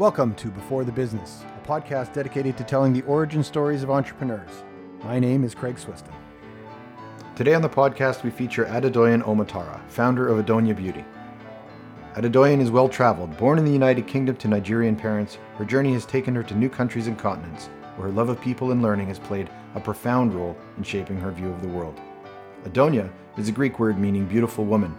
Welcome to Before the Business, a podcast dedicated to telling the origin stories of entrepreneurs. My name is Craig Swiston. Today on the podcast, we feature Adedoyin Omotaara, founder of Adonia Beauty. Adedoyin is well traveled. Born in the United Kingdom to Nigerian parents, her journey has taken her to new countries and continents, where her love of people and learning has played a profound role in shaping her view of the world. Adonia is a Greek word meaning beautiful woman.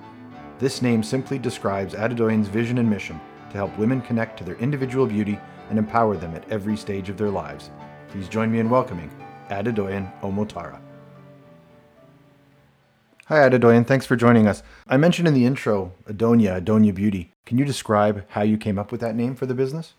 This name simply describes Adedoyin's vision and mission to help women connect to their individual beauty and empower them at every stage of their lives. Please join me in welcoming Adedoyin Omotara. Hi, Adedoyin. Thanks for joining us. I mentioned in the intro Adonia, Adonia Beauty. Can you describe how you came up with that name for the business?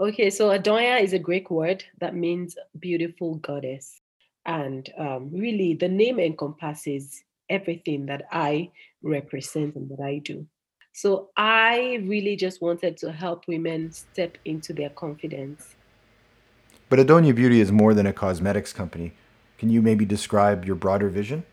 Okay, so Adonia is a Greek word that means beautiful goddess. And um, really, the name encompasses everything that I represent and that I do. So I really just wanted to help women step into their confidence. But Adonia Beauty is more than a cosmetics company. Can you maybe describe your broader vision?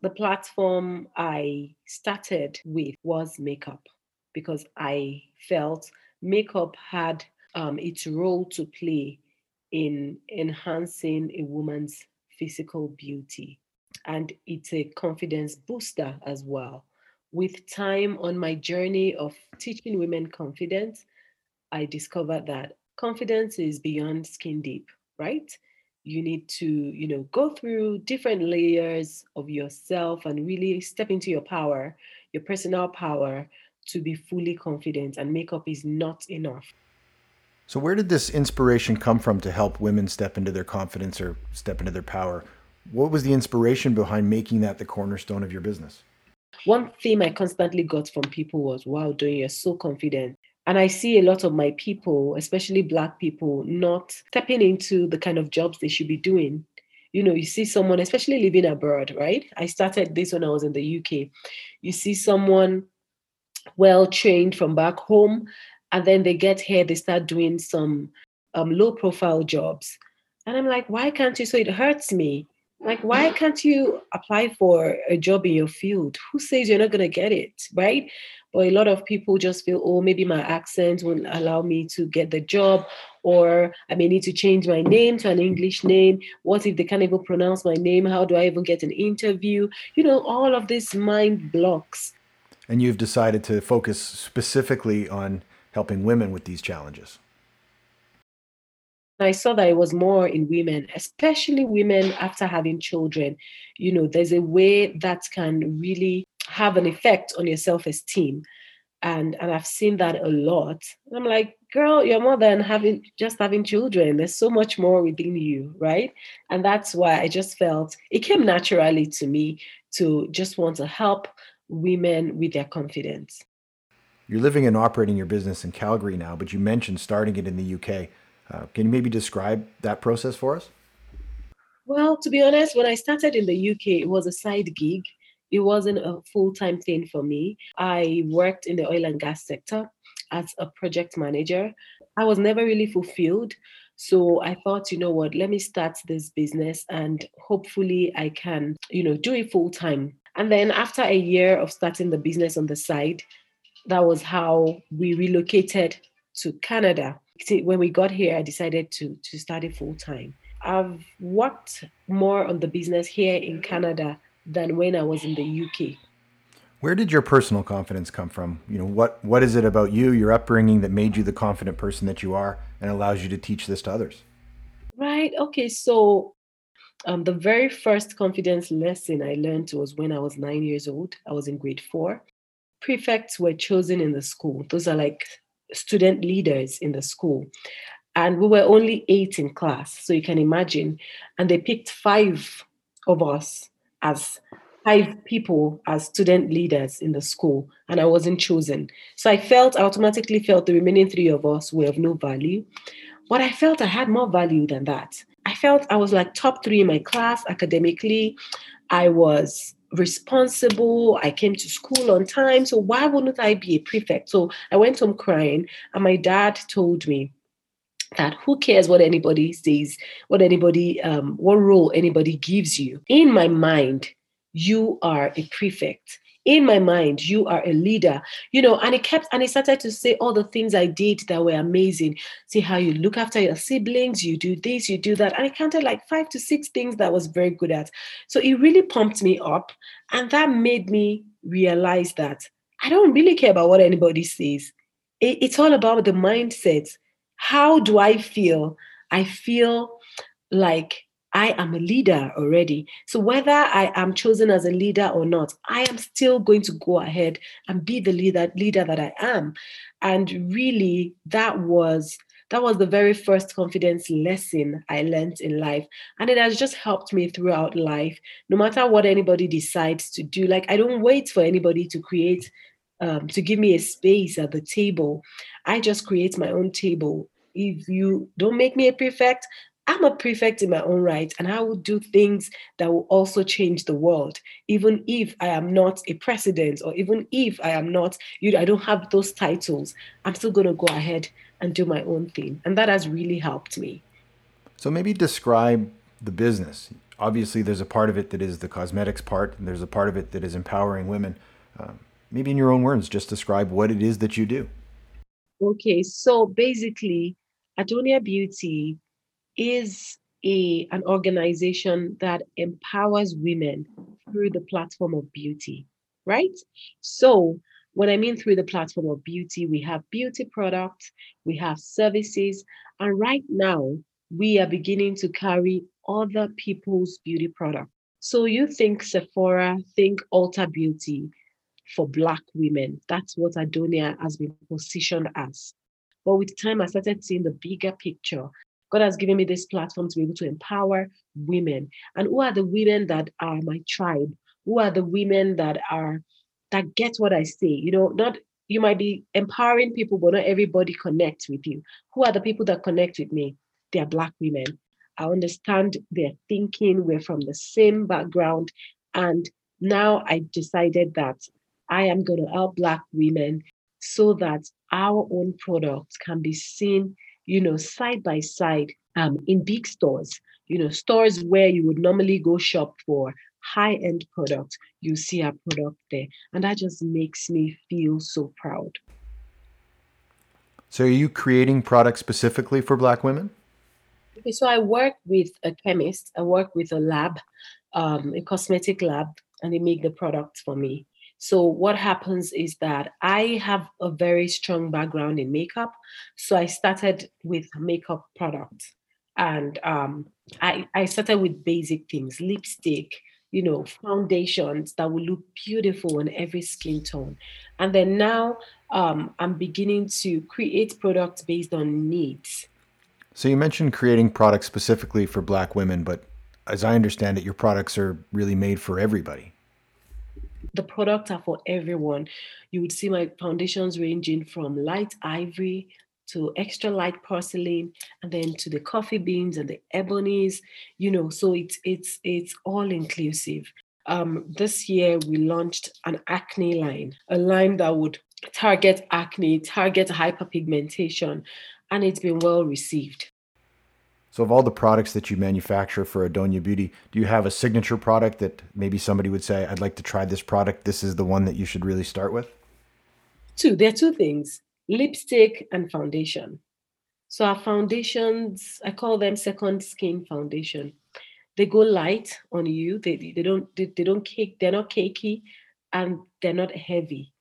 The platform I started with was makeup because I felt makeup had um, its role to play in enhancing a woman's physical beauty. And it's a confidence booster as well with time on my journey of teaching women confidence, I discovered that confidence is beyond skin deep, right? You need to, you know, go through different layers of yourself and really step into your power, your personal power to be fully confident and makeup is not enough. So where did this inspiration come from to help women step into their confidence or step into their power? What was the inspiration behind making that the cornerstone of your business? One theme I constantly got from people was, wow, Doyin you're so confident. And I see a lot of my people, especially Black people, not stepping into the kind of jobs they should be doing. You know, you see someone, especially living abroad, right? I started this when I was in the UK. You see someone well trained from back home, and then they get here, they start doing some um, low profile jobs. And I'm like, why can't you? So it hurts me like, why can't you apply for a job in your field? Who says you're not going to get it, right? But a lot of people just feel, oh, maybe my accent won't allow me to get the job, or I may need to change my name to an English name. What if they can't even pronounce my name? How do I even get an interview? You know, all of these mind blocks. And you've decided to focus specifically on helping women with these challenges. I saw that it was more in women, especially women after having children. You know, there's a way that can really have an effect on your self-esteem. And and I've seen that a lot. And I'm like, girl, you're more than having just having children. There's so much more within you, right? And that's why I just felt it came naturally to me to just want to help women with their confidence. You're living and operating your business in Calgary now, but you mentioned starting it in the UK. Uh, can you maybe describe that process for us? Well, to be honest, when I started in the UK, it was a side gig. It wasn't a full time thing for me. I worked in the oil and gas sector as a project manager. I was never really fulfilled. So I thought, you know what, let me start this business and hopefully I can, you know, do it full time. And then after a year of starting the business on the side, that was how we relocated to Canada when we got here, I decided to to study full time. I've worked more on the business here in Canada than when I was in the UK. Where did your personal confidence come from? You know, what what is it about you, your upbringing, that made you the confident person that you are, and allows you to teach this to others? Right. Okay. So, um, the very first confidence lesson I learned was when I was nine years old. I was in grade four. Prefects were chosen in the school. Those are like student leaders in the school. And we were only eight in class, so you can imagine. And they picked five of us as five people as student leaders in the school, and I wasn't chosen. So I felt, I automatically felt the remaining three of us were of no value. But I felt I had more value than that. I felt I was like top three in my class academically. I was responsible. I came to school on time. So why wouldn't I be a prefect? So I went home crying, and my dad told me that who cares what anybody says, what anybody, um, what role anybody gives you. In my mind, you are a prefect. In my mind, you are a leader, you know, and it kept, and it started to say all the things I did that were amazing. See how you look after your siblings, you do this, you do that. And I counted like five to six things that I was very good at. So it really pumped me up. And that made me realize that I don't really care about what anybody says. It, it's all about the mindset. How do I feel? I feel like I am a leader already. So whether I am chosen as a leader or not, I am still going to go ahead and be the leader leader that I am. And really that was that was the very first confidence lesson I learned in life. And it has just helped me throughout life, no matter what anybody decides to do. Like, I don't wait for anybody to create, um, to give me a space at the table. I just create my own table. If you don't make me a prefect, I'm a prefect in my own right, and I will do things that will also change the world, even if I am not a president, or even if I am not, you know, I don't have those titles. I'm still going to go ahead and do my own thing, and that has really helped me. So maybe describe the business. Obviously, there's a part of it that is the cosmetics part, and there's a part of it that is empowering women. Um, maybe in your own words, just describe what it is that you do. Okay, so basically, Adonia Beauty is a, an organization that empowers women through the platform of beauty, right? So, when I mean through the platform of beauty, we have beauty products, we have services, and right now we are beginning to carry other people's beauty products. So, you think Sephora, think Ulta Beauty for Black women. That's what Adonia has been positioned as. But with time, I started seeing the bigger picture God has given me this platform to be able to empower women. And who are the women that are my tribe? Who are the women that are that get what I say? You know, not you might be empowering people, but not everybody connects with you. Who are the people that connect with me? They are black women. I understand their thinking. We're from the same background. And now I decided that I am going to help black women so that our own products can be seen you know, side by side um, in big stores, you know, stores where you would normally go shop for high end products, you see our product there. And that just makes me feel so proud. So, are you creating products specifically for Black women? Okay, so I work with a chemist, I work with a lab, um, a cosmetic lab, and they make the products for me. So what happens is that I have a very strong background in makeup. So I started with makeup products. And um, I, I started with basic things, lipstick, you know, foundations that will look beautiful on every skin tone. And then now um, I'm beginning to create products based on needs. So you mentioned creating products specifically for Black women, but as I understand it, your products are really made for everybody the products are for everyone. You would see my foundations ranging from light ivory to extra light porcelain and then to the coffee beans and the ebonies you know so it's it's it's all inclusive um, this year we launched an acne line a line that would target acne target hyperpigmentation and it's been well received so, of all the products that you manufacture for Adonia Beauty, do you have a signature product that maybe somebody would say, I'd like to try this product? This is the one that you should really start with? Two. There are two things lipstick and foundation. So, our foundations, I call them second skin foundation. They go light on you. They, they don't they, they don't cake, they're not cakey and they're not heavy,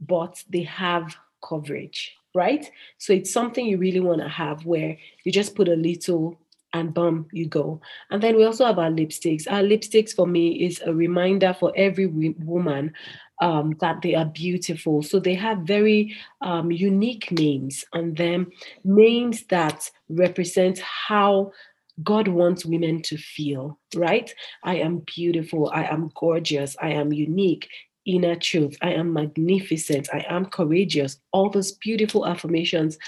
but they have coverage right? So it's something you really want to have where you just put a little and boom, you go. And then we also have our lipsticks. Our lipsticks for me is a reminder for every woman um, that they are beautiful. So they have very um, unique names on them, names that represent how God wants women to feel, right? I am beautiful. I am gorgeous. I am unique inner truth. I am magnificent. I am courageous. All those beautiful affirmations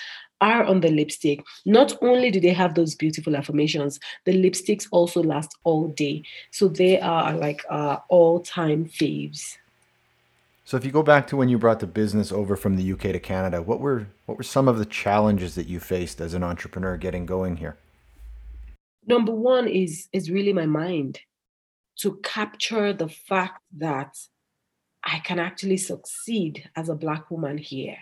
are on the lipstick. Not only do they have those beautiful affirmations, the lipsticks also last all day. So they are like uh, all time faves. So if you go back to when you brought the business over from the UK to Canada, what were what were some of the challenges that you faced as an entrepreneur getting going here? Number one is is really my mind to capture the fact that I can actually succeed as a Black woman here.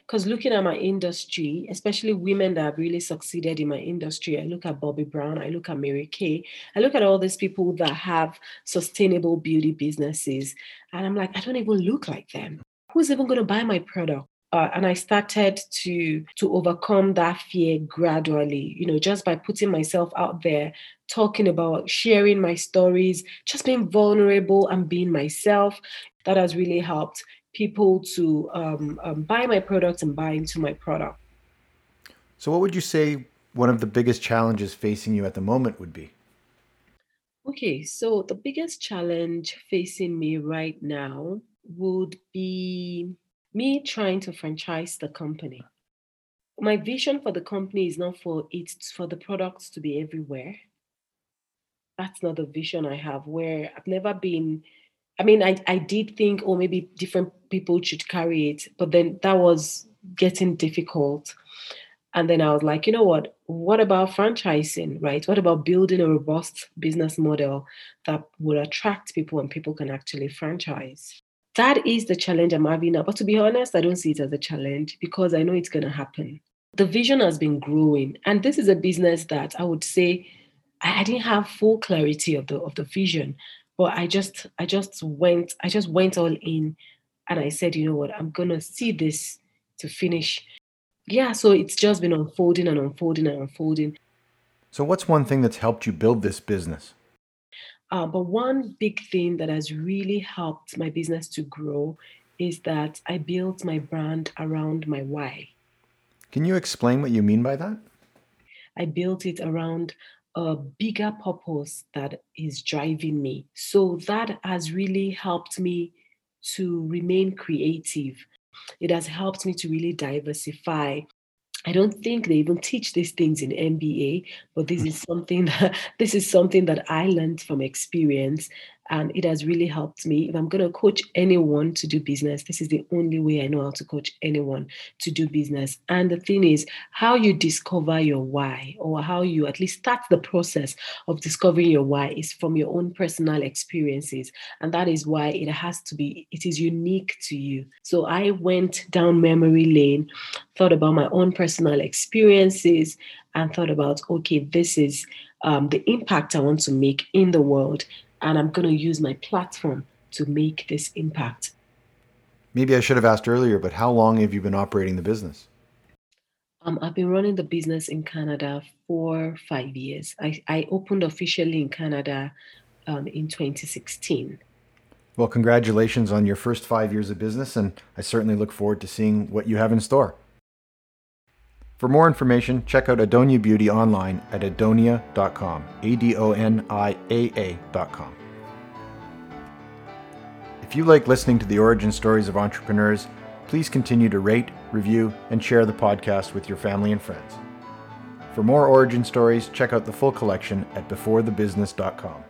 Because looking at my industry, especially women that have really succeeded in my industry, I look at Bobbi Brown, I look at Mary Kay, I look at all these people that have sustainable beauty businesses, and I'm like, I don't even look like them. Who's even going to buy my product? Uh, and I started to to overcome that fear gradually, you know, just by putting myself out there, talking about sharing my stories, just being vulnerable and being myself. That has really helped people to um, um, buy my product and buy into my product. So, what would you say one of the biggest challenges facing you at the moment would be? Okay, so the biggest challenge facing me right now would be me trying to franchise the company. My vision for the company is not for it for the products to be everywhere. That's not the vision I have. Where I've never been I mean, I, I did think, oh, maybe different people should carry it, but then that was getting difficult. And then I was like, you know what? What about franchising, right? What about building a robust business model that would attract people and people can actually franchise? That is the challenge I'm having now. But to be honest, I don't see it as a challenge because I know it's going to happen. The vision has been growing. And this is a business that I would say I didn't have full clarity of the of the vision but i just i just went i just went all in and i said you know what i'm gonna see this to finish yeah so it's just been unfolding and unfolding and unfolding so what's one thing that's helped you build this business uh, but one big thing that has really helped my business to grow is that i built my brand around my why can you explain what you mean by that i built it around a bigger purpose that is driving me. So that has really helped me to remain creative. It has helped me to really diversify. I don't think they even teach these things in MBA, but this is something that this is something that I learned from experience and it has really helped me. If I'm going to coach anyone to do business, this is the only way I know how to coach anyone to do business. And the thing is, how you discover your why, or how you at least start the process of discovering your why, is from your own personal experiences. And that is why it has to be, it is unique to you. So I went down memory lane, thought about my own personal experiences, and thought about, okay, this is um, the impact I want to make in the world and I'm going to use my platform to make this impact. Maybe I should have asked earlier, but how long have you been operating the business? Um, I've been running the business in Canada for five years. I, I opened officially in Canada um, in 2016. Well, congratulations on your first five years of business, and I certainly look forward to seeing what you have in store. For more information, check out Adonia Beauty online at adonia.com. A D O N I A A.com. If you like listening to the origin stories of entrepreneurs, please continue to rate, review, and share the podcast with your family and friends. For more origin stories, check out the full collection at beforethebusiness.com.